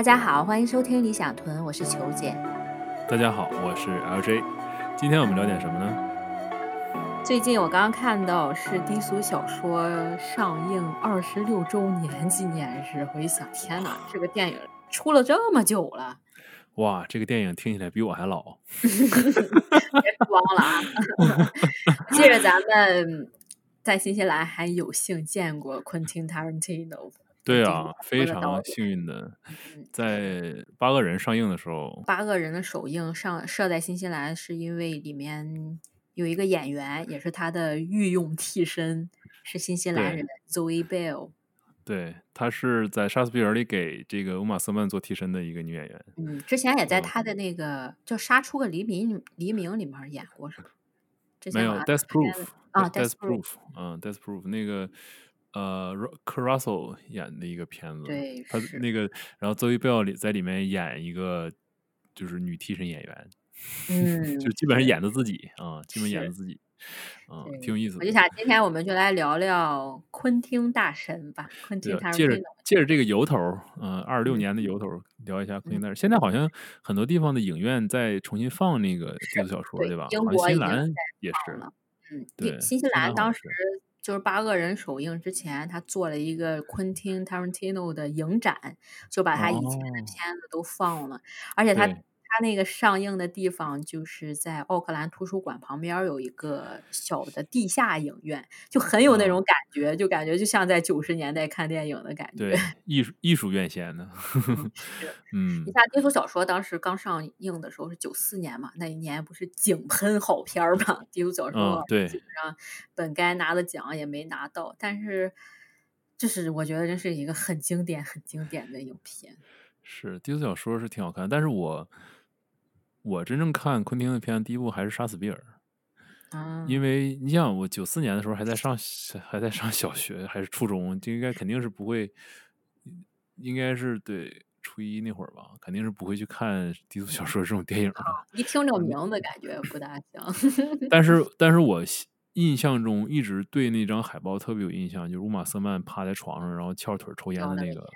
大家好，欢迎收听理想屯，我是球姐。大家好，我是 LJ。今天我们聊点什么呢？最近我刚刚看到是低俗小说上映二十六周年纪念日，我一想，天哪，这个电影出了这么久了。哇，这个电影听起来比我还老。别装了啊！记着咱们在新西兰还有幸见过 Quentin Tarantino。对啊，非常幸运的，在八个人上映的时候，八个人的首映上设在新西兰，是因为里面有一个演员，也是他的御用替身，是新西兰人 Zoe Bell。对，她是在《杀死比尔》里给这个乌玛瑟曼做替身的一个女演员。嗯，之前也在他的那个叫《杀出个黎明》黎明里面演过，是吗？没有《Death Proof》啊，《Death Proof》嗯，《Death Proof》那个。呃 Russell 演的一个片子，对，他那个，然后 Zoe Bell 里在里面演一个就是女替身演员，嗯，就基本上演的自己啊，基本演的自己，嗯，挺有意思的。我 就想今天我们就来聊聊昆汀大神吧，昆汀借着借着这个由头，嗯，二十六年的由头，聊一下昆汀大神。现在好像很多地方的影院在重新放那个这个小说，对吧？英国新西兰也是，嗯，对，新西兰当时。就是八恶人首映之前，他做了一个 Quentin Tarantino 的影展，就把他以前的片子都放了，而且他。他那个上映的地方就是在奥克兰图书馆旁边有一个小的地下影院，就很有那种感觉，就感觉就像在九十年代看电影的感觉。对，艺术艺术院线的。嗯，你像低俗小说当时刚上映的时候是九四年嘛，那一年不是井喷好片儿嘛？低俗小说对，基本上本该拿的奖也没拿到，但是就是我觉得这是一个很经典、很经典的影片。是低俗小说是挺好看，但是我。我真正看昆汀的片，第一部还是《杀死比尔》，因为你想，我九四年的时候还在上还在上小学还是初中，就应该肯定是不会，应该是对初一那会儿吧，肯定是不会去看低俗小说这种电影的。一听这个名字，感觉不大像。但是，但是我印象中一直对那张海报特别有印象，就是乌玛瑟曼趴在床上，然后翘腿抽烟的那个，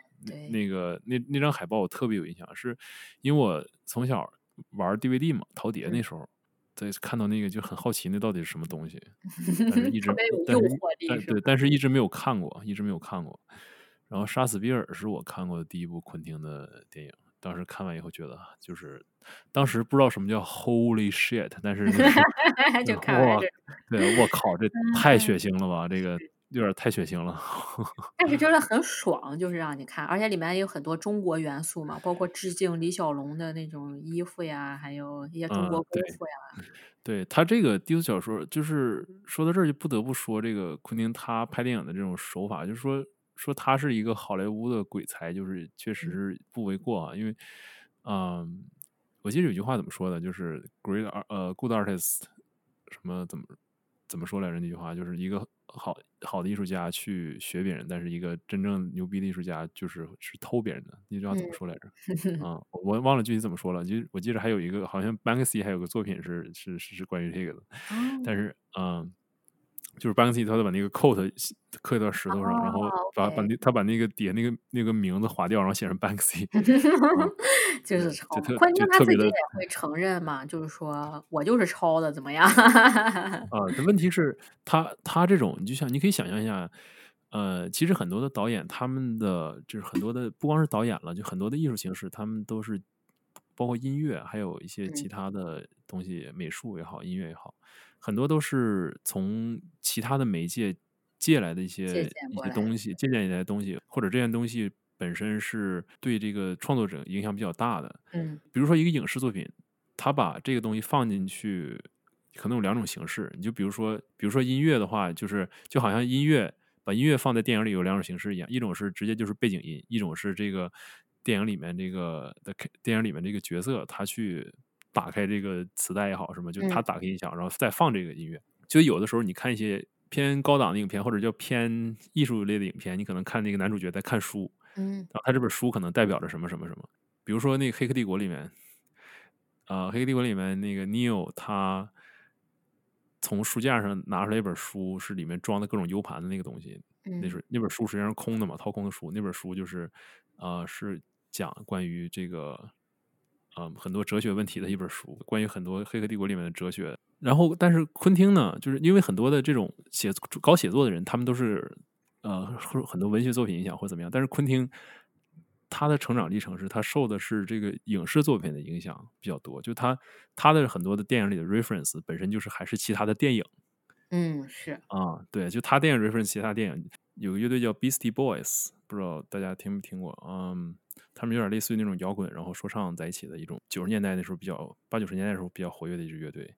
那个那那张海报我特别有印象，是因为我从小。玩 DVD 嘛，陶碟那时候，在看到那个就很好奇，那到底是什么东西？但是一直但是对，但是一直没有看过，一直没有看过。然后《杀死比尔》是我看过的第一部昆汀的电影，当时看完以后觉得，就是当时不知道什么叫 Holy shit，但是就 看哇，对，我靠，这太血腥了吧，这个。有点太血腥了，但是真的很爽，就是让你看，而且里面有很多中国元素嘛，包括致敬李小龙的那种衣服呀，还有一些中国功夫呀。对他这个低俗小说，就是说到这儿就不得不说这个昆汀他拍电影的这种手法，就是说说他是一个好莱坞的鬼才，就是确实是不为过啊。因为，嗯，我记得有句话怎么说的，就是 “great 呃 good artist” 什么怎么怎么说来着？那句话就是一个。好好的艺术家去学别人，但是一个真正牛逼的艺术家就是是偷别人的。那句话怎么说来着？啊，我忘了具体怎么说了。就我记得还有一个，好像 Banksy 还有个作品是是是是关于这个的。但是，嗯。就是 Banksy，他把那个 coat 刻到石头上，然后把把那他把那个底下那个那个名字划掉，然后写成 Banksy，就是抄。关键他自己也 会承认嘛，就是说我就是抄的，怎么样？啊，这问题是他他这种，你就像你可以想象一下，呃，其实很多的导演，他们的就是很多的不光是导演了，就很多的艺术形式，他们都是包括音乐，还有一些其他的东西，美术也好，音乐也好。很多都是从其他的媒介借来的一些一些东西，借鉴一些东西，或者这件东西本身是对这个创作者影响比较大的。嗯，比如说一个影视作品，他把这个东西放进去，可能有两种形式。你就比如说，比如说音乐的话，就是就好像音乐把音乐放在电影里有两种形式一样，一种是直接就是背景音，一种是这个电影里面这个的电影里面这个角色他去。打开这个磁带也好，什么，就他打开音响，然后再放这个音乐。就有的时候你看一些偏高档的影片，或者叫偏艺术类的影片，你可能看那个男主角在看书，嗯，然后他这本书可能代表着什么什么什么。比如说那个《黑客帝国》里面，啊，《黑客帝国》里面那个 Neil 他从书架上拿出来一本书，是里面装的各种 U 盘的那个东西，那是那本书实际上是空的嘛，掏空的书。那本书就是，啊，是。讲关于这个，嗯，很多哲学问题的一本书，关于很多《黑客帝国》里面的哲学。然后，但是昆汀呢，就是因为很多的这种写搞写作的人，他们都是呃很多文学作品影响或怎么样，但是昆汀。他的成长历程是他受的是这个影视作品的影响比较多，就他他的很多的电影里的 reference 本身就是还是其他的电影，嗯，是啊，对，就他电影 reference 其他电影，有个乐队叫 Beastie Boys，不知道大家听没听过？嗯，他们有点类似于那种摇滚然后说唱在一起的一种九十年代那时候比较八九十年代的时候比较活跃的一支乐队，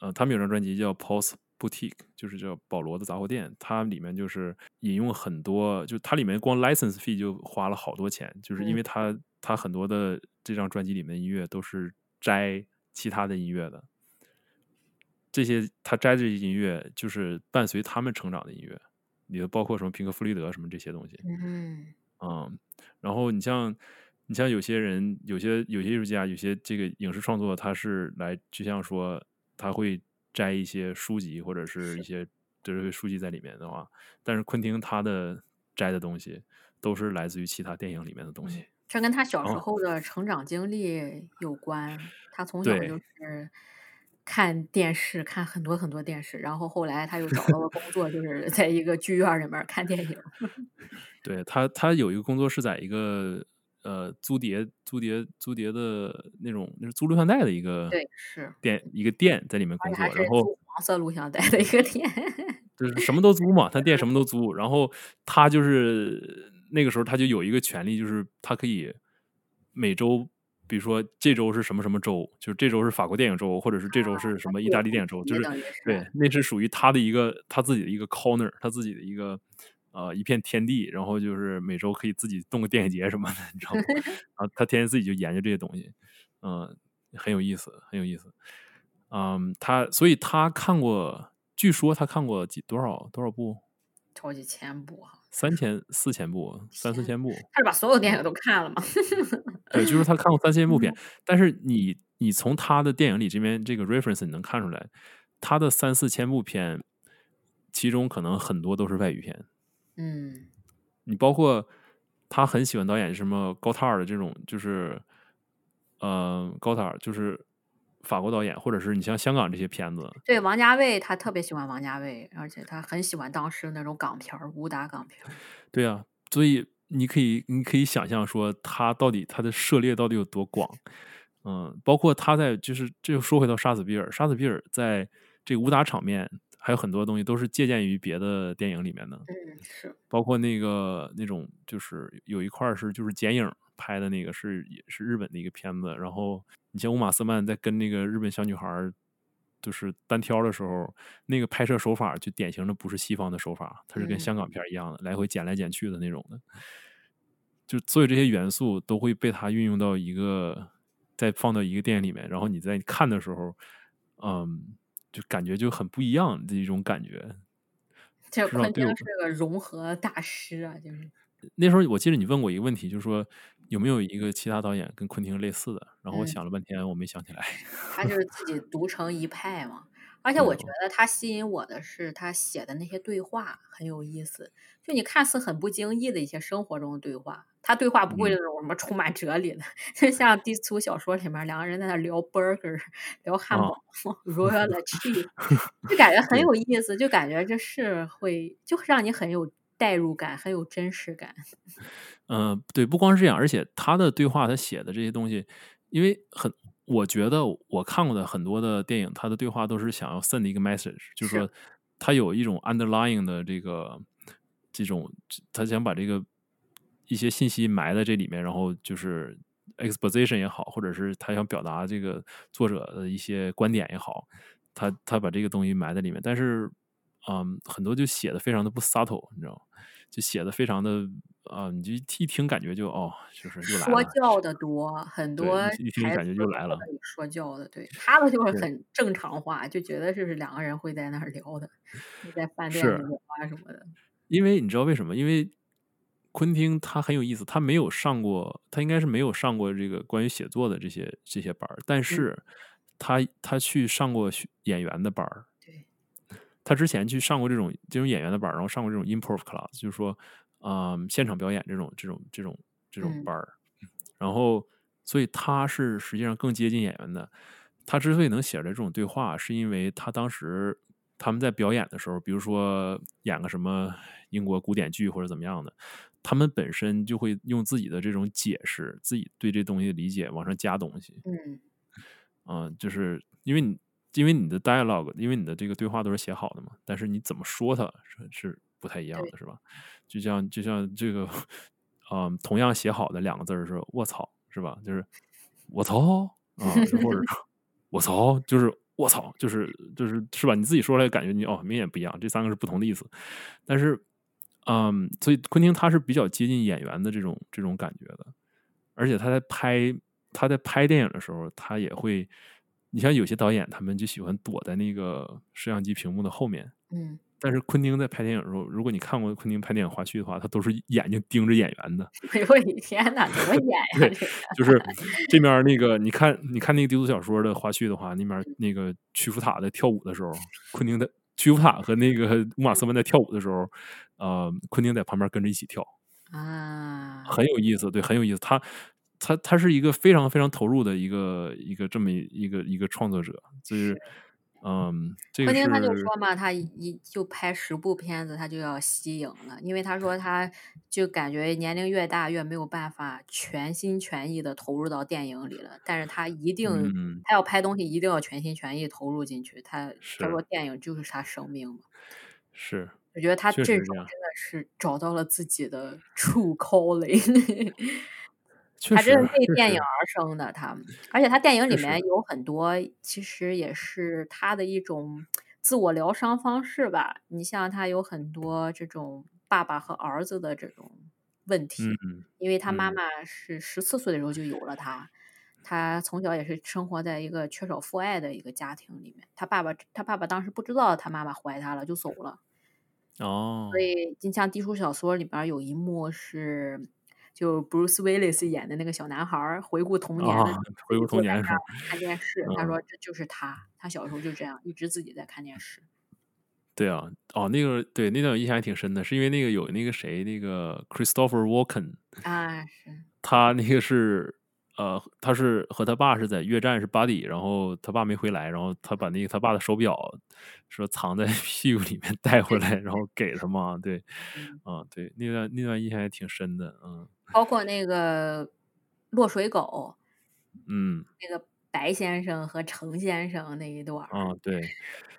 呃，他们有张专辑叫 Pulse。Boutique 就是叫保罗的杂货店，它里面就是引用很多，就它里面光 license fee 就花了好多钱，就是因为它它很多的这张专辑里面的音乐都是摘其他的音乐的，这些他摘这些音乐就是伴随他们成长的音乐，里头包括什么平克·弗里德什么这些东西，嗯嗯，然后你像你像有些人，有些有些艺术家，有些这个影视创作，他是来就像说他会。摘一些书籍或者是一些哲学书籍在里面的话，但是昆汀他的摘的东西都是来自于其他电影里面的东西。这跟他小时候的成长经历有关。他从小就是看电视，看很多很多电视，然后后来他又找到了工作，就是在一个剧院里面看电影。对他，他有一个工作是在一个。呃，租碟、租碟、租碟的那种，那是租录像带的一个，对，是店一个店在里面工作，然后黄色录像带的一个店，就是什么都租嘛，他店什么都租，然后他就是那个时候他就有一个权利，就是他可以每周，比如说这周是什么什么周，就是这周是法国电影周，或者是这周是什么意大利电影周，就是对，那是属于他的一个他自己的一个 corner，他自己的一个。呃，一片天地，然后就是每周可以自己动个电影节什么的，你知道吗？啊，他天天自己就研究这些东西，嗯，很有意思，很有意思。嗯，他所以他看过，据说他看过几多少多少部？超几千部哈，三千四千部，三四千部。他是把所有电影都看了吗？对，就是他看过三千部片。但是你你从他的电影里这边这个 reference 你能看出来，他的三四千部片，其中可能很多都是外语片。嗯，你包括他很喜欢导演什么高塔尔的这种，就是，呃，高塔尔就是法国导演，或者是你像香港这些片子。对，王家卫他特别喜欢王家卫，而且他很喜欢当时那种港片武打港片对啊，所以你可以你可以想象说他到底他的涉猎到底有多广。嗯，包括他在就是这又说回到杀死比尔，杀死比尔在这个武打场面。还有很多东西都是借鉴于别的电影里面的，嗯，是，包括那个那种，就是有一块是就是剪影拍的那个，是也是日本的一个片子。然后你像乌玛斯曼在跟那个日本小女孩就是单挑的时候，那个拍摄手法就典型的不是西方的手法，它是跟香港片一样的，来回剪来剪去的那种的。就所有这些元素都会被它运用到一个，再放到一个电影里面，然后你在看的时候，嗯。就感觉就很不一样的一种感觉，这昆汀是个融合大师啊！就是那时候我记得你问过一个问题，就是说有没有一个其他导演跟昆汀类似的？然后我想了半天，我没想起来。他就是自己独成一派嘛。而且我觉得他吸引我的是他写的那些对话很有意思，就你看似很不经意的一些生活中的对话，他对话不会那种什么充满哲理的，就像低俗小说里面两个人在那聊 burger，聊汉堡，royal cheese，就感觉 很有意思，就感觉这是会就让你很有代入感，很有真实感。嗯，对，不光是这样，而且他的对话，他写的这些东西，因为很。我觉得我看过的很多的电影，他的对话都是想要 send 一个 message，就是说他有一种 underlying 的这个这种，他想把这个一些信息埋在这里面，然后就是 exposition 也好，或者是他想表达这个作者的一些观点也好，他他把这个东西埋在里面，但是嗯，很多就写的非常的不 subtle，你知道吗？就写的非常的。啊，你就一听感觉就哦，就是又来了。说教的多，很多一听感觉就来了。说教的，对他的就是很正常化，就觉得就是两个人会在那儿聊的，在饭店里聊啊什么的。因为你知道为什么？因为昆汀他很有意思，他没有上过，他应该是没有上过这个关于写作的这些这些班儿，但是他他去上过演员的班儿。对，他之前去上过这种这种演员的班儿，然后上过这种 improv class，就是说。啊，现场表演这种、这种、这种、这种班儿，然后所以他是实际上更接近演员的。他之所以能写出来这种对话，是因为他当时他们在表演的时候，比如说演个什么英国古典剧或者怎么样的，他们本身就会用自己的这种解释，自己对这东西的理解往上加东西。嗯，啊，就是因为你因为你的 dialogue，因为你的这个对话都是写好的嘛，但是你怎么说它是是不太一样的，是吧？就像就像这个，嗯，同样写好的两个字是“卧槽”，是吧？就是“我操”啊，或者。我操，就是我操，就是就是是吧？你自己说出来感觉你哦，明显不一样。这三个是不同的意思，但是，嗯，所以昆汀他是比较接近演员的这种这种感觉的，而且他在拍他在拍电影的时候，他也会，你像有些导演他们就喜欢躲在那个摄像机屏幕的后面，嗯。但是昆汀在拍电影的时候，如果你看过昆汀拍电影花絮的话，他都是眼睛盯着演员的。哎呦我的天哪，怎么演呀？就是这面那个，你看，你看那个低俗小说的花絮的话，那面那个屈服塔在跳舞的时候，昆汀的屈服塔和那个乌玛瑟曼在跳舞的时候，呃，昆汀在旁边跟着一起跳啊，很有意思，对，很有意思。他他他是一个非常非常投入的一个一个这么一个一个创作者，就是。嗯，昆汀他就说嘛，他一就拍十部片子，他就要息影了，因为他说他就感觉年龄越大越没有办法全心全意的投入到电影里了。但是他一定，他要拍东西一定要全心全意投入进去。他他说电影就是他生命嘛。是，我觉得他这种真的是找到了自己的 true calling。他真是为电影而生的，他，而且他电影里面有很多，其实也是他的一种自我疗伤方式吧。你像他有很多这种爸爸和儿子的这种问题，因为他妈妈是十四岁的时候就有了他，他从小也是生活在一个缺少父爱的一个家庭里面。他爸爸，他爸爸当时不知道他妈妈怀他了，就走了。哦，所以你像低俗小说里边有一幕是。就 Bruce Willis 演的那个小男孩回顾童年，回顾童年时候看电视，他说这就是他，他小时候就这样，一直自己在看电视。对啊，哦，那个对那段印象还挺深的，是因为那个有那个谁，那个 Christopher Walken 啊，是。他那个是呃，他是和他爸是在越战是 buddy，然后他爸没回来，然后他把那个他爸的手表说藏在 屁股里面 带回来，然后给他嘛，对，啊，对，那段那段印象也挺深的，嗯。包括那个落水狗，嗯，那个白先生和程先生那一段啊，对，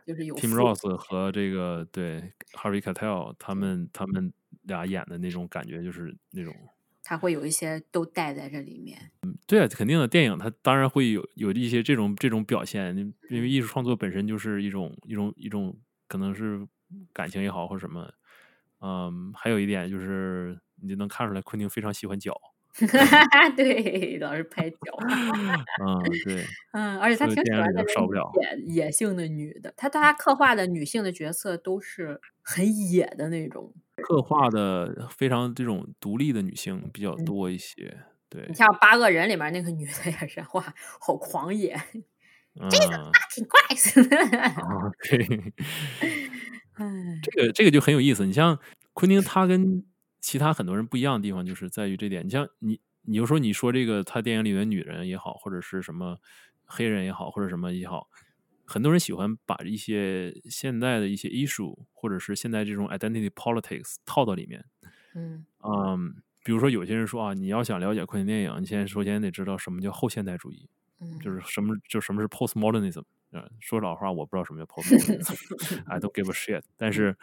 就是有 Tim Ross 和这个对 Harvey Cattell 他们他们俩演的那种感觉，就是那种他会有一些都带在这里面。嗯，对啊，肯定的，电影它当然会有有一些这种这种表现，因为艺术创作本身就是一种一种一种可能是感情也好或者什么，嗯，还有一点就是。你就能看出来，昆汀非常喜欢脚。对，老是拍脚。嗯，对。嗯，而且他挺喜欢那种野野性的女的，他他刻画的女性的角色都是很野的那种。刻画的非常这种独立的女性比较多一些。对。你像《八个人》里面那个女的也是，哇，好狂野。这个啊挺怪。啊，对。这个这个就很有意思。你像昆汀，他跟其他很多人不一样的地方就是在于这点，你像你，你就说你说这个他电影里的女人也好，或者是什么黑人也好，或者什么也好，很多人喜欢把一些现代的一些艺术，或者是现在这种 identity politics 套到里面。嗯嗯，比如说有些人说啊，你要想了解昆汀电影，你先首先得知道什么叫后现代主义，就是什么就什么是 postmodernism。嗯，说老话，我不知道什么叫 postmortem i don't give a shit。但是，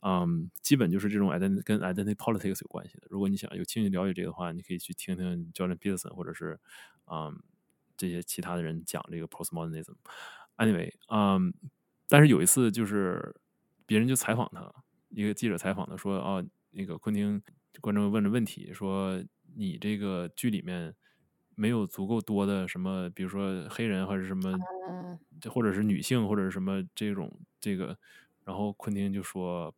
嗯，基本就是这种 identity 跟 identity politics 有关系的。如果你想有兴趣了解这个的话，你可以去听听 Jordan Peterson 或者是嗯这些其他的人讲这个 postmodernism。Anyway，嗯，但是有一次就是别人就采访他，一个记者采访他说，哦，那个昆汀观众问了问题，说你这个剧里面。没有足够多的什么，比如说黑人或者什么，或者是女性或者是什么这种这个，然后昆汀就说，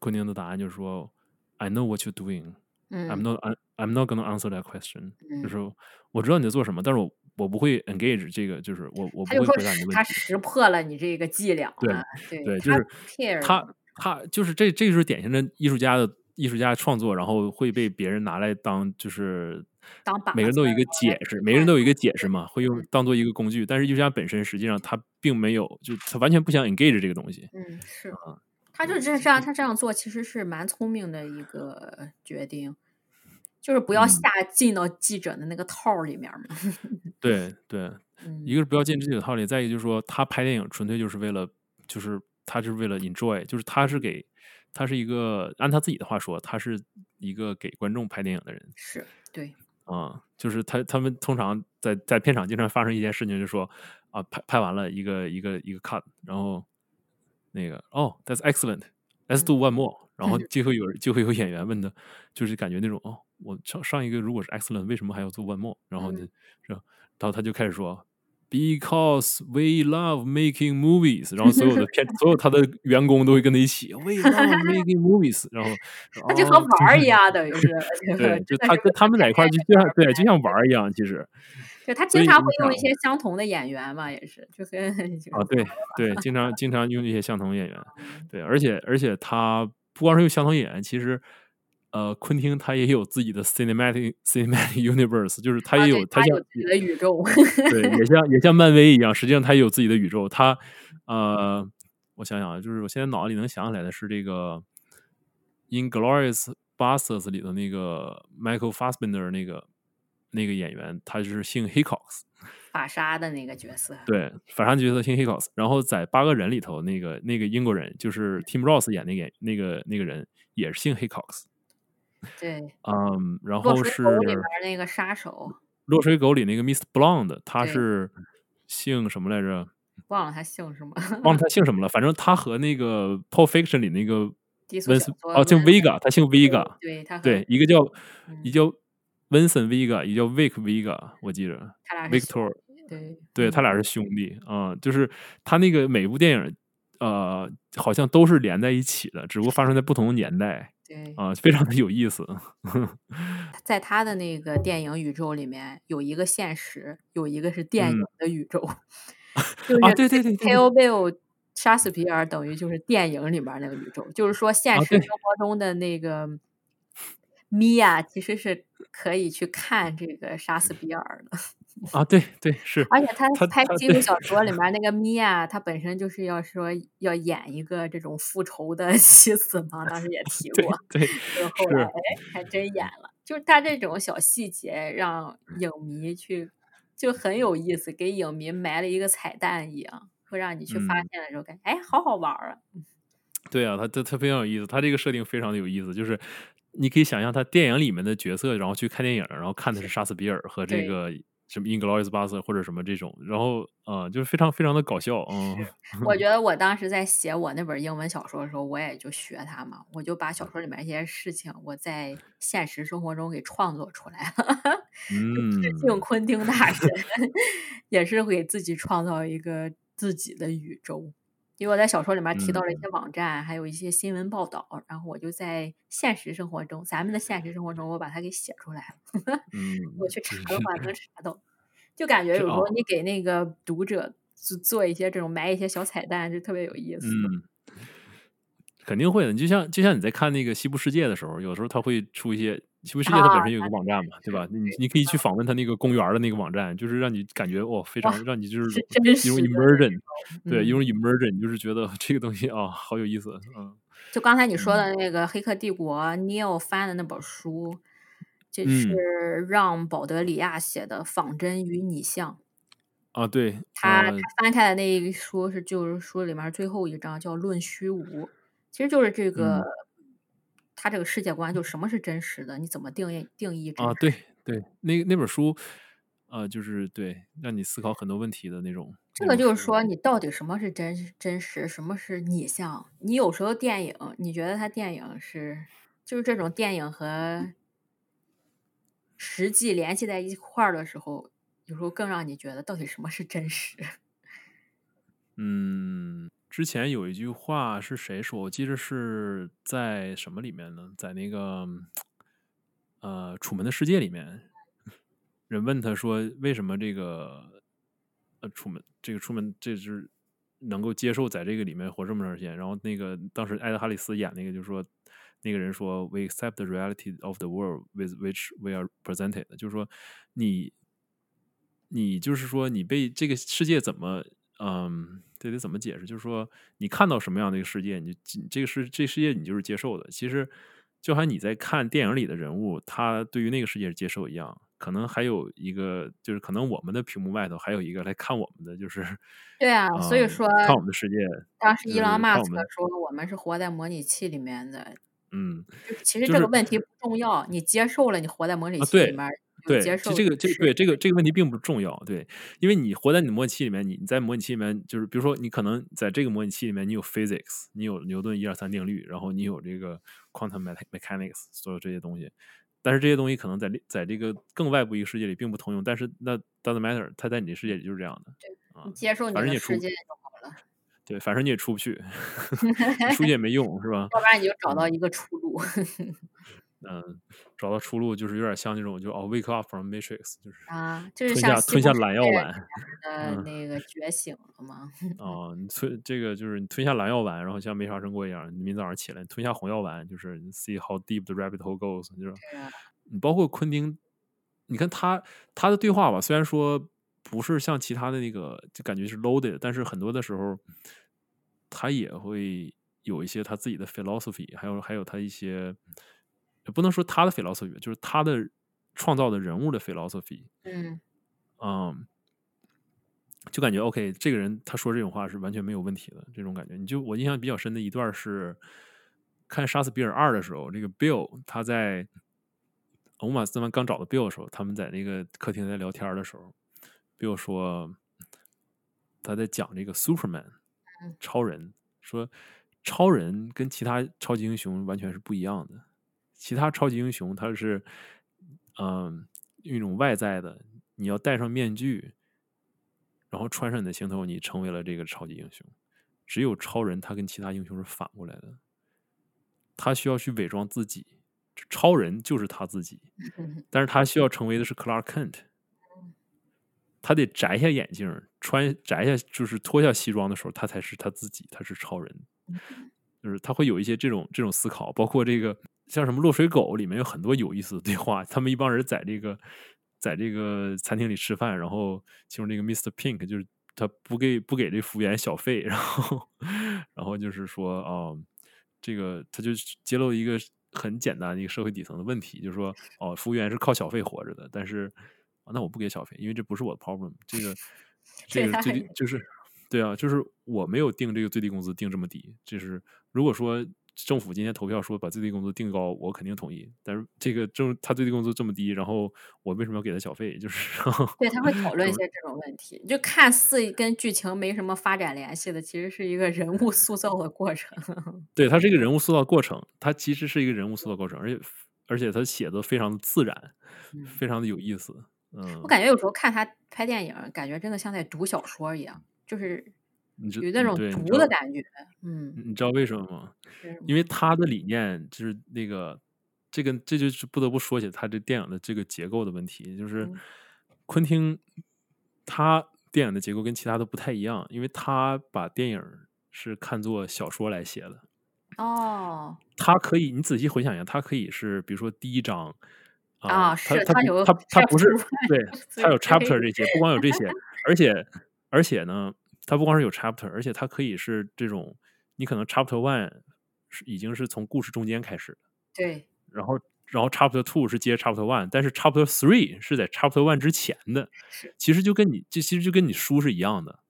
昆汀的答案就是说，I know what you're doing, I'm not I'm not gonna answer that question，就是我知道你在做什么，但是我我不会 engage 这个，就是我我不会回答你的问题。他识破了你这个伎俩，对对，就是他他就是这这就是典型的艺术家的艺术家创作，然后会被别人拿来当就是。每个人都有一个解释，每个人都有一个解释嘛，会用嗯当做一个工具。但是艺术家本身实际上他并没有，就他完全不想 engage 这个东西。嗯，是，啊他就这这样，他这样做其实是蛮聪明的一个决定，就是不要嗯下进到记者的那个套里面嘛。对 对，嗯一个是不要进这个套里，再一个就是说他拍电影纯粹就是为了，就是他是为了 enjoy，就是他是给他是一个按他自己的话说，他是一个给观众拍电影的人。是对，啊、就是他他们通常在在片场经常发生一件事情，就是说啊，拍拍完了一个一个一个 cut，然后那个哦，that's excellent，let's do one more，然后就会有人就会有演员问的，就是感觉那种哦，我上上一个如果是 excellent，为什么还要做 one more？然后呢，嗯是吧？然后他就开始说。Because we love making movies，然后所有的片，所有他的员工都会跟他一起，We love making movies，然后 说他就和哦玩儿一样，等于是，对，就他跟他们在一块儿就 就像对，就像玩儿一样，其实对他经常会用一些相同的演员嘛，也是，就跟 就是啊，对对，经常经常用一些相同演员，嗯对，而且而且他不光是用相同演员，其实呃，昆汀他也有自己的 cinematic cinematic universe，就是他啊也有他有自己的宇宙，对，也像 也像漫威一样，实际上他也有自己的宇宙。他呃，我想想啊，就是我现在脑子里能想起来的是这个《Inglorious Bastards》里的那个 Michael Fassbender 那个那个演员，他就是姓 Hickox，法沙的那个角色，对，法沙角色姓 Hickox。然后在《八个人》里头，那个那个英国人就是 Tim Ross 演那个演那个那个人也是姓 Hickox。对，嗯，然后是水狗里面那个杀手，落水狗里那个 Miss Blonde，他是姓什么来着？忘了他姓什么，忘了他姓什么了，反正他和那个《Pulp Fiction》里那个哦，姓 Vega，他姓 Vega，对他对，一个叫嗯一。叫 Vincent Vega，一个叫 Vic Vega，我记着他俩是 Victor，对对他俩是。兄弟啊、就是他那个每部电影呃好像都是连在一起的，只不过发生在不同的年代对，啊、非常的有意思。在他的那个电影宇宙里面，有一个现实，有一个是电影嗯。的宇宙，就是啊，对对对对。K o Bill 杀死比尔等于就是电影里面那个宇宙，就是说现实生活中的那个米娅其实是可以去看这个杀死比尔的，啊，对对是，而且他他拍他对基础小说里 面那个米娅，他本身就是要说要演一个这种复仇的 妻子嘛，当时也提过，对就后来哎还真演了，就是他这种小细节让影迷去就很有意思，给影迷埋了一个彩蛋一样，会让你去发嗯。现的时候感觉哎好好玩儿啊，对啊，他他他非常有意思，他这个设定非常的有意思，就是你可以想象他电影里面的角色，然后去看电影，然后看的是杀死比尔和这个什么 Inglourious b a s 或者什么这种，然后呃，就是非常非常的搞笑，嗯，我觉 得我当时在写我那本英文小说的时候，我也就学他嘛，我就把小说里面一些事情，我在现实生活中给创作出来了。嗯致敬昆汀大神，也是给自己创造一个自己的宇宙。因为我在小说里面提到了一些网站，还有一些新闻报道，然后我就在现实生活中，咱们的现实生活中，我把它给写出来了。嗯，我去查的话能查到，就感觉有时候哦你给那个读者做做一些这种埋一些小彩蛋，就特别有意思。嗯，肯定会的。你就像就像你在看那个《西部世界》的时候，有时候它会出一些《西部世界》它本啊身有一个网站嘛，对吧？你你可以去访问它那个公园的那个网站，就是让你感觉哦，非常让你就是一种 immersion，对，嗯一种 immersion，你就是觉得 这个东西啊，好有意思，嗯就刚才你说嗯的那个《黑客帝国》，Neil 翻的那本书，这嗯是让保德里亚写的《仿真与拟像》。啊，对，他翻开的那一书是就是书里面最后一章叫《论虚无》，其实就是这嗯个他这个世界观，就什么是真实的，你怎么定义定义真啊，对对，那那本书，呃，就是对，让你思考很多问题的那种。这个就是说，你到底什么是真真实，什么是拟像？你有时候电影，你觉得他电影是就是这种电影和实际联系在一块儿的时候，有时候更让你觉得到底什么是真实。嗯，之前有一句话是谁说？我记得是在什么里面呢？在那个呃《楚门的世界》里面，人问他说：“为什么这个呃楚门这个楚门这是能够接受在这个里面活这么长时间？”然后那个当时艾德哈里斯演那个就是说：“那个人说：“We accept the reality of the world with which we are presented。”就是说，你你就是说，你被这个世界怎么，嗯，这得怎么解释？就是说，你看到什么样的一个世界，你就这个世这世界你就是接受的。其实，就好像你在看电影里的人物，他对于那个世界是接受一样。可能还有一个，就是可能我们的屏幕外头还有一个来看我们的，就是 对啊，所以说看我们的世界。当时伊朗马斯克说我们是活在模拟器里面的，嗯，其实这个问题不重要，你接受了，你活在模拟器里面。对，其实这个，这对这个这个问题并不重要，对，因为你活在你的模拟器里面，你你在模拟器里面，就是比如说，你可能在这个模拟器里面，你有 physics，你有牛顿一二三定律，然后你有这个 quantum mechanics，所有这些东西，但是这些东西可能在在这个更外部一个世界里并不通用，但是那 doesn't matter，它在你的世界里就是这样的，对，你接受你的世界就好了，对，反正你也出不去，出去也没用，是吧？要不然你就找到一个出路。嗯，找到出路就是有点像那种，就哦，wake up from matrix，就是啊，就是吞下吞下蓝药丸的那个觉醒了吗？哦，你吞这个就是你吞下蓝药丸，然后像没发生过一样，你明早上起来吞下红药丸，就是 see how deep the rabbit hole goes，就是你包括昆汀，你看他他的对话吧，虽然说不是像其他的那个，就感觉是 loaded，但是很多的时候他也会有一些他自己的 philosophy，还有还有他一些。也不能说他的 philosophy，就是他的创造的人物的 philosophy。嗯，嗯，就感觉 OK，这个人他说这种话是完全没有问题的，这种感觉。你就我印象比较深的一段是看《杀死比尔二》的时候，这个 Bill 他在欧马斯曼刚找到 Bill 的时候，他们在那个客厅在聊天的时候，Bill 说他在讲这个 Superman 超人，说超人跟其他超级英雄完全是不一样的。其他超级英雄，他是，嗯，用一种外在的，你要戴上面具，然后穿上你的行头，你成为了这个超级英雄。只有超人，他跟其他英雄是反过来的，他需要去伪装自己，超人就是他自己，但是他需要成为的是 Clark Kent，他得摘下眼镜，穿摘下就是脱下西装的时候，他才是他自己，他是超人，就是他会有一些这种这种思考，包括这个。像什么落水狗里面有很多有意思的对话，他们一帮人在这个在这个餐厅里吃饭，然后其中那个 Mr. Pink 就是他不给不给这服务员小费，然后然后就是说哦，这个他就揭露一个很简单的一个社会底层的问题，就是说哦，服务员是靠小费活着的，但是啊那我不给小费，因为这不是我的 problem，这个 这个最低就是对啊，就是我没有定这个最低工资定这么低，就是如果说。政府今天投票说把最低工资定高，我肯定同意。但是这个政他最低工资这么低，然后我为什么要给他小费？就是 对他会讨论一些这种问题，就看似跟剧情没什么发展联系的，其实是一个人物塑造的过程。对，它是一个人物塑造过程，它其实是一个人物塑造过程，而且而且他写的非常的自然，非常的有意思。嗯，我感觉有时候看他拍电影，感觉真的像在读小说一样，就是。有那种毒的感觉，嗯，你知道为什么吗？因为他的理念就是那个，这个这就是不得不说起他这电影的这个结构的问题，就是昆汀他电影的结构跟其他的不太一样，因为他把电影是看作小说来写的。哦，他可以，你仔细回想一下，他可以是比如说第一章啊，他他有他他不是对，他有 chapter 这些，不光有这些，而且而且呢。它不光是有 chapter，而且它可以是这种，你可能 chapter one 是已经是从故事中间开始的，对。然后，然后 chapter two 是接 chapter one，但是 chapter three 是在 chapter one 之前的。其实就跟你，这其实就跟你书是一样的，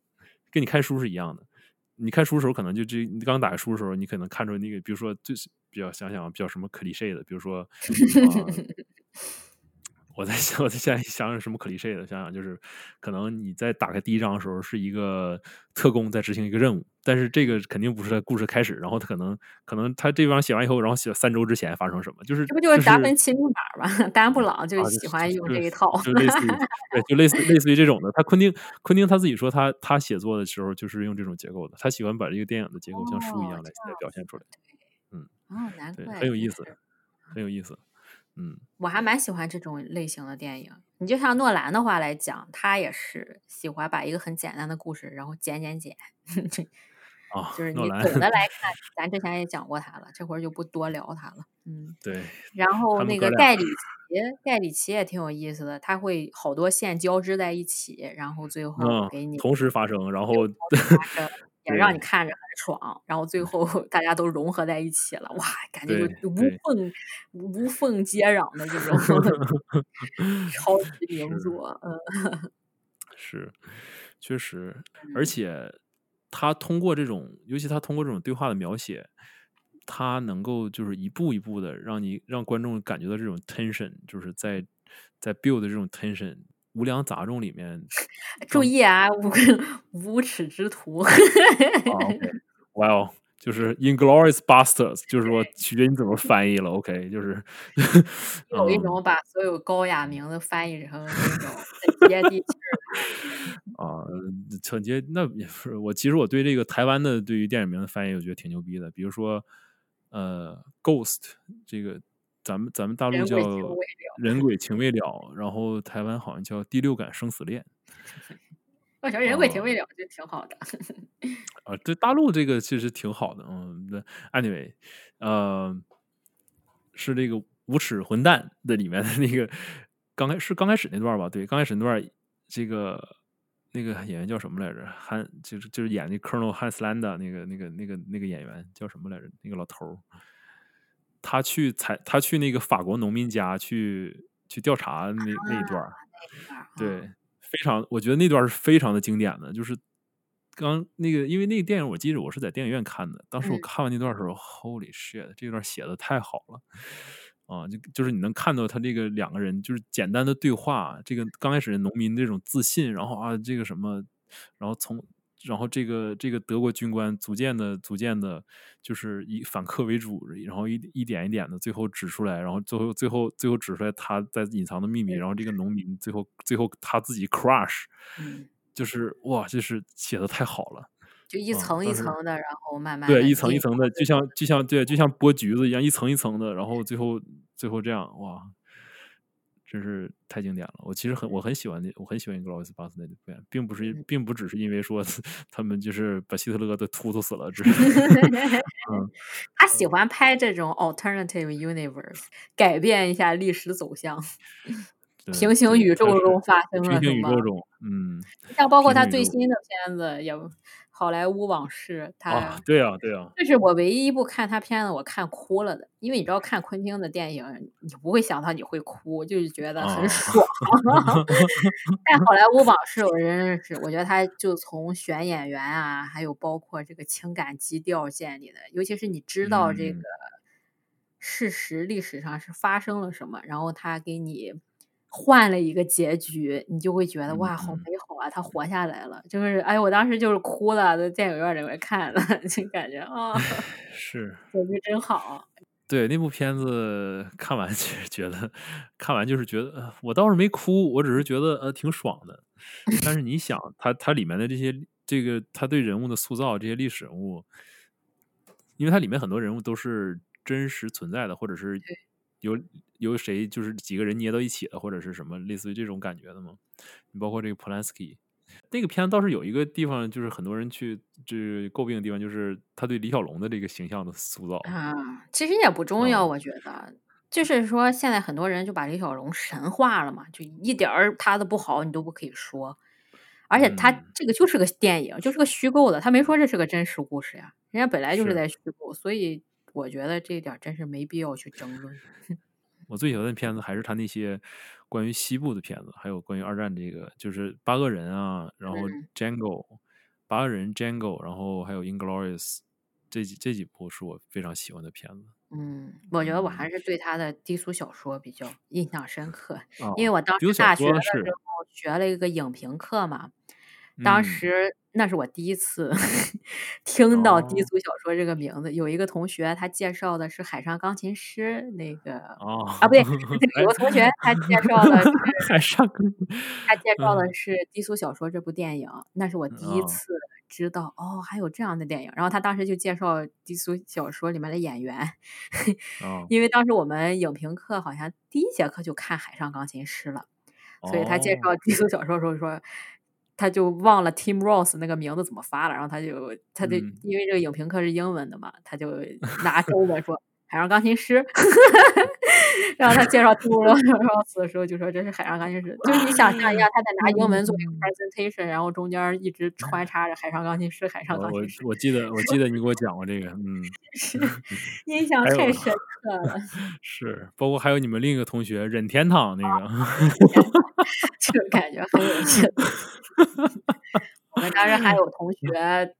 跟你看书是一样的。你看书的时候，可能就这，你刚打开书的时候，你可能看出那个，比如说，就是比较想想比较什么 cliche 的，比如说。我在想，我在想想想什么可 l 谁的，想想就是，可能你在打开第一章的时候是一个特工在执行一个任务，但是这个肯定不是在故事开始，然后他可能可能他这章写完以后，然后写三周之前发生什么，就是这不就是达芬奇密码吗？丹布朗就喜欢用这一套，就类似于对，就类似类似于这种的。他昆汀昆汀他自己说，他他写作的时候就是用这种结构的，他喜欢把这个电影的结构像书一样来来表现出来。嗯，哦，难怪，很有意思，很有意思。嗯，我还蛮喜欢这种类型的电影。你就像诺兰的话来讲，他也是喜欢把一个很简单的故事，然后剪剪剪。啊，就是你总的 来看，咱之前也讲过他了，这会儿就不多聊他了。嗯，对，然后那个盖里奇，盖里奇也挺有意思的，他会好多线交织在一起，然后最后嗯给你，同时发生，然后发生也让你看着很爽，然后最后大家都融合在一起了，哇，感觉就无。缝无缝接壤的这种 超级名是作，嗯。是，确实，而嗯。且他通过这种，尤其他通过这种对话的描写，他能够就是一步一步的让你让观众感觉到这种 tension，就是在在 build 这种 tension。无良杂种里面，注意啊，无无耻之徒，啊，OK，哇哦，就是 Inglorious Bastards，就是说取决你怎么翻译了，OK，就是 有一嗯种。把所有高雅名字翻译成那种很接地气儿 啊，很接那也不是我，其实我对这个台湾的对于电影名的翻译，我觉得挺牛逼的。比如说，呃，Ghost 这个，咱们咱们大陆叫人鬼情未了然后台湾好像叫第六感生死恋 我觉得人鬼情啊未了就挺好的。啊。对大陆这个其实挺好的，嗯，那 anyway，呃，是这个无耻混蛋的里面的那个刚开是刚开始那段吧？对，刚开始那段这个那个演员叫什么来着？汉就是就是演那 Colonel Hans Landa 那个那个那个那个演员叫什么来着？那个老头儿，他去采他去那个法国农民家去去调查那那一段对，非常，我觉得那段是非常的经典的，就是刚那个，因为那个电影我记得我是在电影院看的，当时我嗯。看完那段的时候，Holy shit，这段写的太好了。啊，就就是你能看到他这个两个人就是简单的对话，这个刚开始农民这种自信，然后啊这个什么，然后从然后这个这个德国军官逐渐的逐渐的，就是以反客为主，然后一一点一点的最后指出来，然后最后最后最后指出来他在隐藏的秘密，然后这个农民最后最后他自己 crush，嗯，就是哇，就是写的太好了。就一嗯层一层的，然后慢慢对，一层一层的，就像就像对，就像剥橘子一样，一层一层的，然后最后最后这样，哇，真是太经典了。我其实很我很喜欢那，我很喜欢 Glorious b a s t a r 的表演，并不是嗯并不只是因为说 他们就是把希特勒都突突死了，只是嗯他喜欢拍这种 alternative universe，改变一下历史走向。平行宇宙中发生平了什么行宇宙中，嗯像包括他最新的片子，也《好莱坞往事》，他、啊，对呀对呀，这是我唯一一部看他片子我看哭了的，因为你知道看昆汀的电影，你不会想到你会哭，就是觉得很啊爽。但《好莱 坞往事》我真是，我觉得他就从选演员啊，还有包括这个情感基调建立的，尤其是你知道这个嗯事实历史上是发生了什么，然后他给你换了一个结局，你就会觉得哇，好嗯美好啊，他活下来了。就是哎，我当时就是哭了，在电影院里面看的，就感觉啊，是。结局真好。对那部片子看完，其实觉得看完就是觉得，呃我倒是没哭，我只是觉得呃挺爽的。但是你想，它它里面的这些这个他对人物的塑造，这些历史人物，因为它里面很多人物都是真实存在的，或者是对由由谁就是几个人捏到一起了，或者是什么类似于这种感觉的吗。你包括这个 Polanski。那个片倒是有一个地方，就是很多人去这诟病的地方，就是他对李小龙的这个形象的塑造。啊，其实也不重要，嗯我觉得。就是说，现在很多人就把李小龙神化了嘛，就一点儿他的不好你都不可以说。而且他嗯这个就是个电影，就是个虚构的，他没说这是个真实故事呀，人家本来就是是在虚构，所以我觉得这一点儿真是没必要去争论。我最喜欢的片子还是他那些关于西部的片子，还有关于二战这个，就是八个人啊，然后嗯 Django，八个人 Django，然后还有 Inglorious，这几这几部是我非常喜欢的片子。嗯，我觉得我还嗯是对他的低俗小说比较印象深刻，啊，因为我当时大学的，时候学了一个影评课嘛，当嗯，时那是我第一次 听到低哦。俗小说这个名字，有一个同学他介绍的是《海上钢琴师》那个哦，啊，不对，有个同学他介绍的是 海上个，他介绍的嗯。是低俗小说这部电影，那是我第一啊次知道哦，还有这样的电影。然后他当时就介绍低俗小说里面的演员，啊因为当时我们影评课好像第一节课就看《海上钢琴师》了，所以他介绍哦，低俗小说的时候说，他就忘了 Tim Ross 那个名字怎么发了，然后他就他就嗯。因为这个影评课是英文的嘛，他就拿 中文说海上钢琴师，然后他介绍 Tim Ross 的时候就说这是海上钢琴师，就是你想象一下，他在拿英文做一个 presentation，然后中间一直穿插着海上钢琴师，海上我我钢琴师，我记得我记得你给我讲过这个，嗯，是印象太深刻了，是，包括还有你们另一个同学任天堂那个，这个感觉很有意思。我们当时还有同学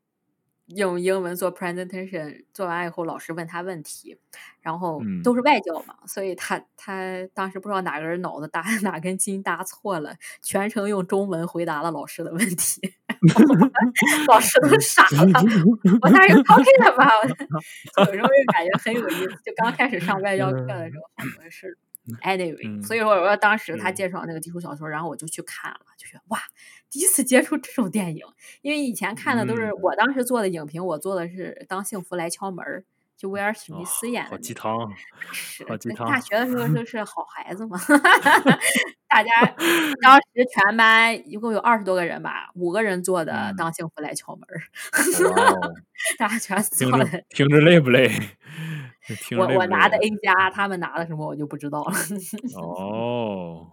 用英文做 presentation，做完以后老师问他问题，然后嗯都是外教嘛，所以他他当时不知道哪个人脑子搭 哪根筋搭错了，全程用中文回答了老师的问题，老师都傻了。我当时 talking about？有时候就感觉很有意思。就刚开始上外教课的时候，好多事。Anyway，、嗯所以说我说当时他介绍那个基础小说，然后我就去看了，就觉得哇，第一次接触这种电影，因为以前看的都是、嗯我当时做的影评，我做的是《当幸福来敲门》，就威尔史密哦斯演的、好。鸡汤，是好鸡汤大学的时候 就是好孩子嘛，大家当时全班一共有二十多个人吧，五个人做的嗯《当幸福来敲门》大家全听做了。着听着累不累？我我拿的 A 加，他们拿的什么我就不知道了。哦，哦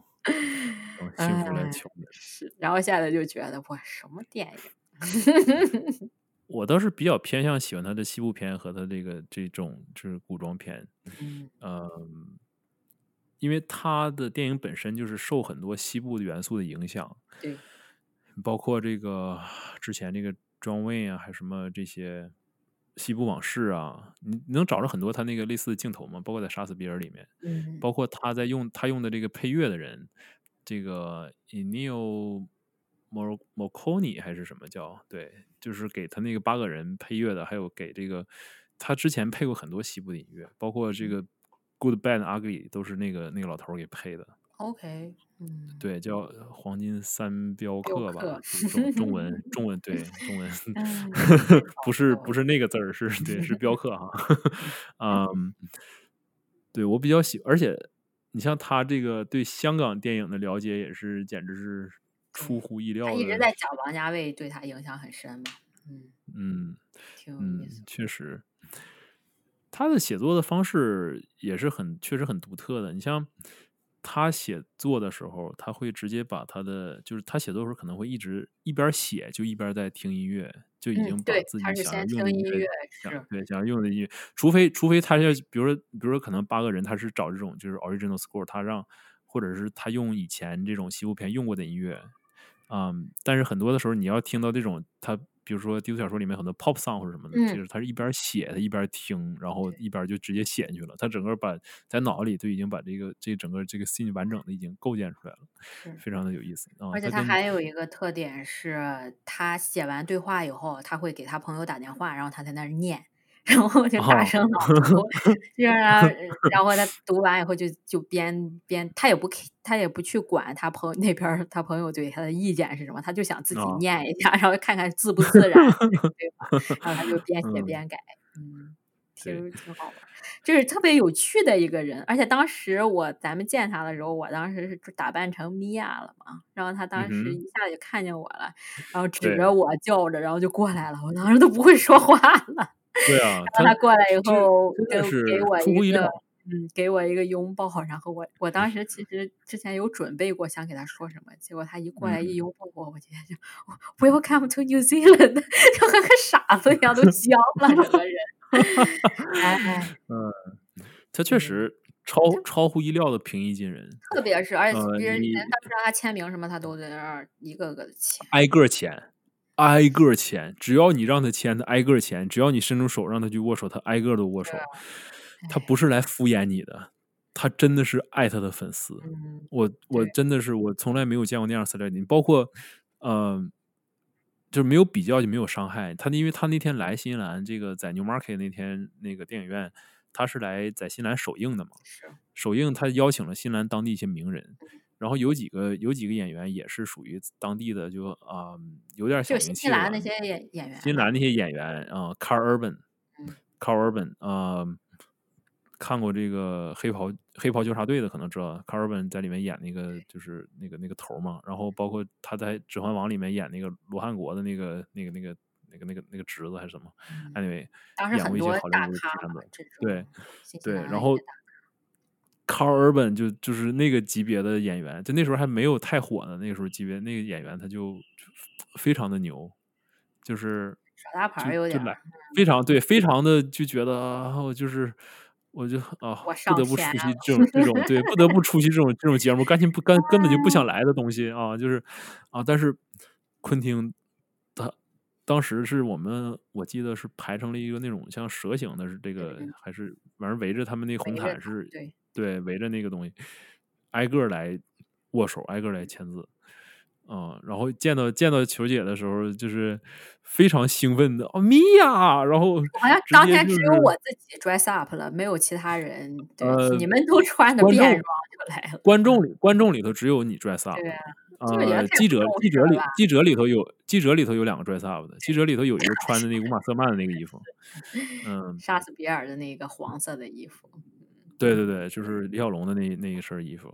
幸福来哎敲门。是，然后现在就觉得哇，什么电影？我倒是比较偏向喜欢他的西部片和他这个这种就是古装片，嗯嗯，因为他的电影本身就是受很多西部的元素的影响，对，包括这个之前这个庄卫啊，还有什么这些西部往事啊，你你能找着很多他那个类似的镜头吗？包括在《杀死比尔》里面，嗯，包括他在用他用的这个配乐的人，这个 Ennio Mor Morricone 还是什么叫对，就是给他那个八个人配乐的，还有给这个他之前配过很多西部的音乐，包括这个 Good Bad Ugly 都是那个那个老头儿给配的。OK，嗯，对，叫黄金三镖镖客吧，客中中文中文对 中文嗯 不是不是那个字儿，是对是镖客哈，嗯，对我比较喜，而且你像他这个对香港电影的了解也是简直是出乎意料的，他一直在讲王家卫对他影响很深嘛，嗯，嗯挺有意嗯，。确实，他的写作的方式也是很确实很独特的。你像他写作的时候，他会直接把他的就是他写作的时候可能会一直一边写就一边在听音乐，就已嗯经把自己想要用的音乐想是对想要用的音乐，除非除非他要比如说比如说可能八个人他是找这种就是 original score，他让或者是他用以前这种西部片用过的音乐，嗯，但是很多的时候你要听到这种他，比如说低俗小说里面很多 pop song 或者什么的，嗯就是他是一边写他一边听，然后一边就直接写进去了。他整个把在脑里都已经把这个这整个这个 scene 完整的已经构建出来了，是非常的有意思啊。而且他还有一个特点是，他写完对话以后，他会给他朋友打电话，然后他在那儿念，然后就大哦声朗读，就让他，然后他读完以后就就边边，他也不他也不去管他朋友那边他朋友对他的意见是什么，他就想自己哦念一下，然后看看自不自然，对吧？然后他就边写嗯边改，嗯。其对实挺好玩，就是特别有趣的一个人，而且当时我咱们见他的时候，我当时是打扮成米娅了嘛，然后他当时一下子就看见我了，然后指着我叫着，然后就过来了，我当时都不会说话了。对啊，然后他过来以后，就是给我一个，嗯，给我一个拥抱，然后我我当时其实之前有准备过想给他说什么，结果他一过来嗯一拥抱我，我今天就 Welcome to New Zealand，就和个傻子一样都 僵了，整个人。哎，嗯，他确嗯实超超乎意料的平易近人，特别是，而且呃别人你人当时让他签名什么，他都在那儿一个个的签。挨个儿签，挨个签，只要你让他签，他挨个签；只要你伸出手让他去握手，他挨个都握手。他不是来敷衍你的，他真的是爱他的粉丝。嗯，我我真的是我从来没有见过那样包括呃，就是没有比较就没有伤害。他因为他那天来新西兰，这个在 Newmarket 那天那个电影院，他是来在新西兰首映的嘛。是，首映他邀请了新西兰当地一些名人，然后有几个有几个演员也是属于当地的就啊、有点小就新名气的吧西兰那些演演员嘛，新西兰那。些演员啊、c a r l Urban，嗯，Carl Urban，呃，看过这个黑袍黑袍纠察队的可能知道，，Car Urban 在里面演那个就是那个那个头嘛，然后包括他在《指环王》里面演那个罗汉国的那个那个那个那个那个那个侄子还是什么，anyway，演过一些好莱坞的片子，对对，然后卡尔本就就是那个级别的演员，就那时候还没有太火呢，那个时候级别那个演员他就非常的牛，就是耍大牌有点，非常对，非常的就觉得啊，就是。我就啊，不得不出席这种这种对，不得不出席这种这种节目，干心不根根本就不想 来的东西啊，就是啊，但是昆汀他当时是我们我记得是排成了一个那种像蛇形的，是这个还是反正围着他们那红毯是，对，围着那个东西，挨个来握手，挨个来签字。嗯，然后见到见到球姐的时候，就是非常兴奋的哦，米娅，然后好像当天只有我自己 dress up 了，没有其他人。呃，你们都穿的便装就来了。观众里，观众里头只有你 dress up。对啊。呃，记者记者里记者里头有记者里头有两个 dress up 的，记者里头有一个穿的那个乌玛瑟曼的那个衣服，嗯，杀死比尔的那个黄色的衣服。对对对，就是李小龙的那那一身衣服，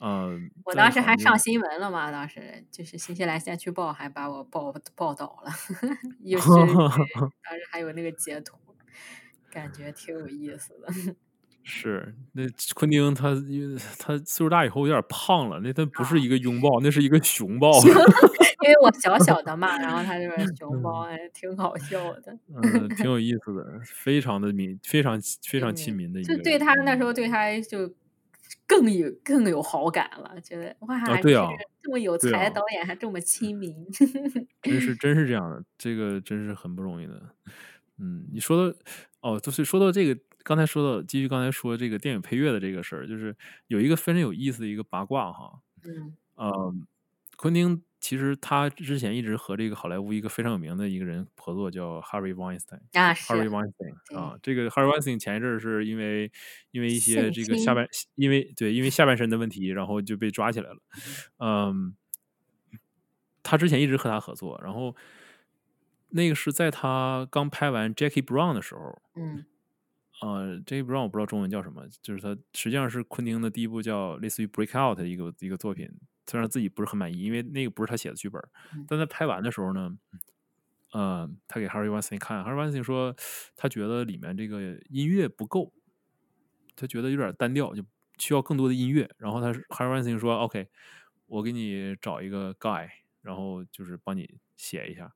嗯，我当时还上新闻了嘛，当时就是新西兰先驱报还把我报报道了，当时还有那个截图，感觉挺有意思的。是，那昆汀他因为他岁数大以后有点胖了，那他不是一个拥抱，那是一个熊抱。因为我小小的嘛，然后他就是 熊抱，哎，挺好笑的。嗯，挺有意思的，非常的民，非常非常亲民的一个。就对他那时候对他就更有更有好感了，觉得哇，对啊，这么有才的导演还这么亲民。真是 真是这样的，这个真是很不容易的。嗯，你说的哦，就是说到这个。刚才说到，继续刚才说这个电影配乐的这个事儿，就是有一个非常有意思的一个八卦哈。嗯。呃，昆汀其实他之前一直和这个好莱坞一个非常有名的一个人合作，叫 Harvey Weinstein。啊，是。Harvey Weinstein 啊，这个 Harvey Weinstein 前一阵儿是因为因为一些这个下半因为对因为下半身的问题，然后就被抓起来了。嗯。他之前一直和他合作，然后那个是在他刚拍完 Jackie Brown 的时候。嗯。呃，这不让我不知道中文叫什么，就是他实际上是昆汀的第一部叫类似于《Break Out》的一个一个作品，虽然自己不是很满意，因为那个不是他写的剧本，但在拍完的时候呢，呃，他给 Harry Weinstein 看，Harry Weinstein 说他觉得里面这个音乐不够，他觉得有点单调，就需要更多的音乐。然后他 Harry Weinstein 说：“OK，我给你找一个 guy，然后就是帮你写一下。”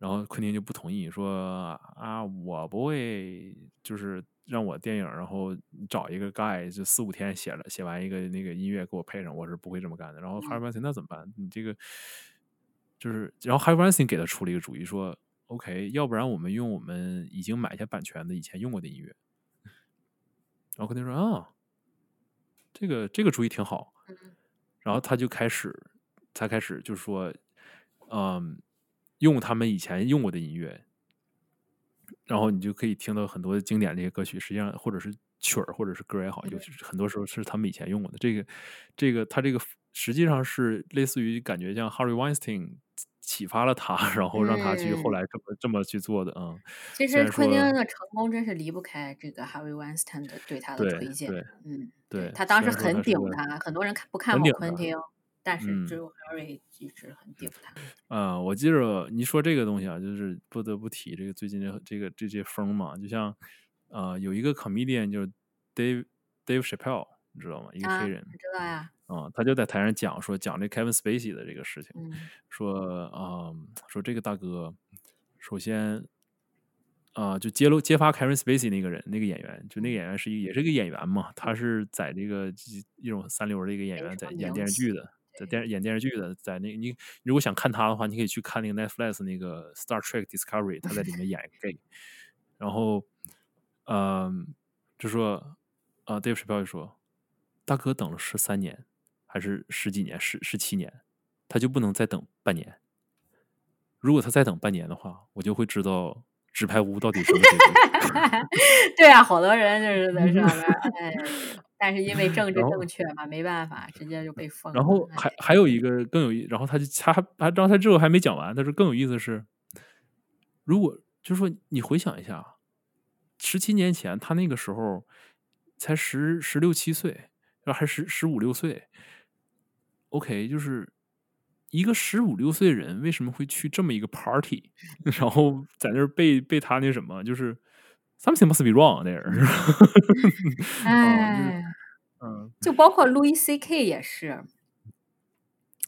然后昆汀就不同意，说啊，我不会，就是让我电影，然后找一个 guy，就四五天写了，写完一个那个音乐给我配上，我是不会这么干的。然后 Harvey 那怎么办？你这个就是，然后 Harvey 给他出了一个主意，说 OK，要不然我们用我们已经买下版权的以前用过的音乐。然后昆汀说啊，这个这个主意挺好。然后他就开始，才开始就是说，嗯。用他们以前用过的音乐，然后你就可以听到很多经典这些歌曲。实际上，或者是曲儿，或者是歌也好，就是很多时候是他们以前用过的。这个，这个，他这个实际上是类似于感觉像 Harry Weinstein 启发了他，然后让他去后来这么这么去做的。嗯，其实昆汀的成功真是离不开这个 Harry Weinstein 的对他的推荐。嗯，对他当时很顶他，很多人看不看好昆汀。但是只有 Harry 一直很顶他。嗯，我记着你说这个东西啊，就是不得不提这个最近这这个这些风嘛，就像呃有一个 comedian 就是 Dave Dave Chappelle，你知道吗？一个黑人。知道呀。嗯，他就在台上讲说讲这 Kevin Spacey 的这个事情，说啊说这个大哥，首先啊就揭露揭发 Kevin Spacey 那个人那个演员，就那个演员是一也是个演员嘛，他是在这个一种三流的一个演员，在演电视剧的。在电演电视剧的，在那你如果想看他的话，你可以去看那个 Netflix 那个 Star Trek Discovery，他在里面演一个 gay。然后，嗯，就说啊，Dave Chappelle 说，大哥等了十三年，还是十几年，十十七年，他就不能再等半年？如果他再等半年的话，我就会知道纸牌屋到底什么结局。对啊，好多人就是在上面，哎。但是因为政 治正确嘛，没办法，直接就被封。然后还还有一个更有意，然后他就他还然后他之后还没讲完，他说更有意思是，如果就是说你回想一下，十七年前他那个时候才十十六七岁，还十十五六岁。OK，就是一个十五六岁人为什么会去这么一个 party，然后在那儿被被他那什么，就是 something must be wrong there。哎，嗯，就包括 Louis C K 也是，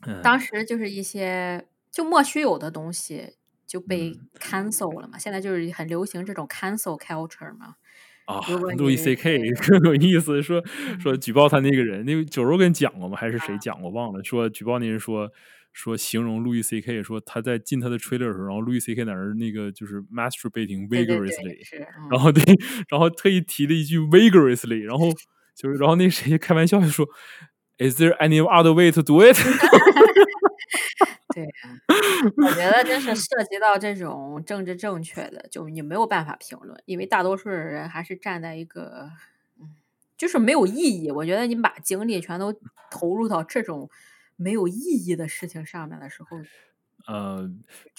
嗯当时就是一些就莫须有的东西就被嗯 cancel 了嘛。现在就是很流行这种 cancel culture 嘛。啊 Louis C K 更有意思，说说嗯举报他那个人，那个九肉跟讲过吗？还是谁啊讲过？忘了。说举报那人说说形容路易 C K 说他在进他的 trailer 的时候，然后路易 C K 在那儿那个就是 masturbating 对对对 vigorously，然后对，然后特意提了一句 vigorously，然后就是然后那谁开玩笑就说，Is there any other way to do it？对啊，我觉得真是涉及到这种政治正确的，就你没有办法评论，因为大多数的人还是站在一个，嗯，就是没有意义。我觉得你把精力全都投入到这种没有意义的事情上面的时候，呃，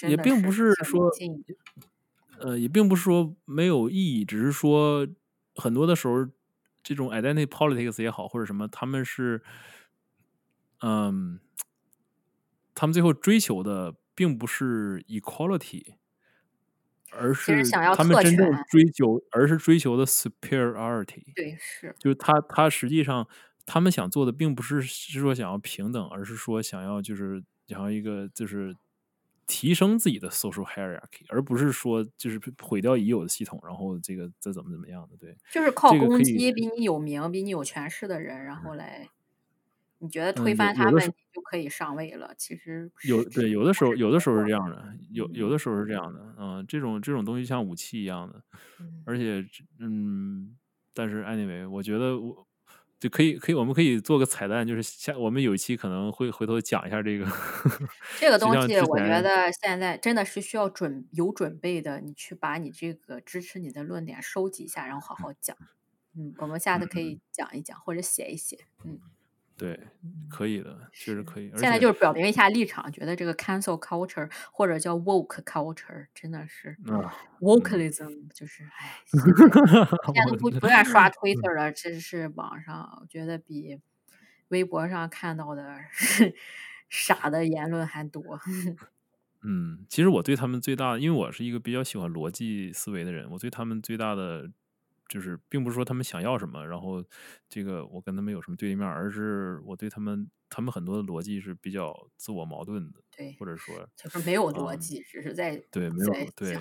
也并不是说呃，也并不是说没有意义，只是说很多的时候，这种 identity politics 也好，或者什么，他们是，嗯，他们最后追求的并不是 equality，而是他们真正追求，而是追求的 superiority。对，是，就是他他实际上他们想做的并不是是说想要平等，而是说想要就是想要一个就是提升自己的 social hierarchy，而不是说就是毁掉已有的系统，然后这个再怎么怎么样的。对，就是靠攻击比你有名、比你有权势的人，然后来，你觉得推翻他们，就可以上位了。其实有对有的时候有的时候是这样的，有有嗯的时候是这样的，嗯、这种这种东西像武器一样的，嗯而且嗯，但是 anyway，我觉得我就可以可以，我们可以做个彩蛋，就是下我们有一期可能会回头讲一下这个 这个东西，我觉得现在真的是需要准有准备的，你去把你这个支持你的论点收集一下，然后好好讲。嗯，我们下次可以讲一讲，或者写一写。嗯，对，可以的，确实可以。现在就是表明一下立场，觉得这个 cancel culture 或者叫 woke culture 真的是啊，wokeism，就是唉，现在都不不愿刷 Twitter 了，这是网上我觉得比微博上看到的傻的言论还多。嗯，其实我对他们最大的，因为我是一个比较喜欢逻辑思维的人，我对他们最大的就是，并不是说他们想要什么，然后这个我跟他们有什么对立面，而是我对他们他们很多的逻辑是比较自我矛盾的，对，或者说就是没有逻嗯辑，只是在对没有在对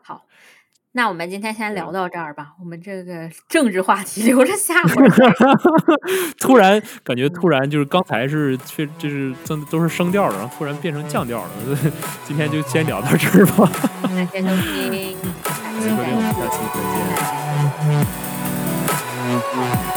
好，那我们今天先聊到这儿吧。我们这个政治话题 留着下回。突然 感觉嗯突然就是刚才是确就是真都是升调的，然后突然变成降调了。今天就先聊到这儿吧，感谢收听，下期说不定我们再下期再。见。Mm-hmm.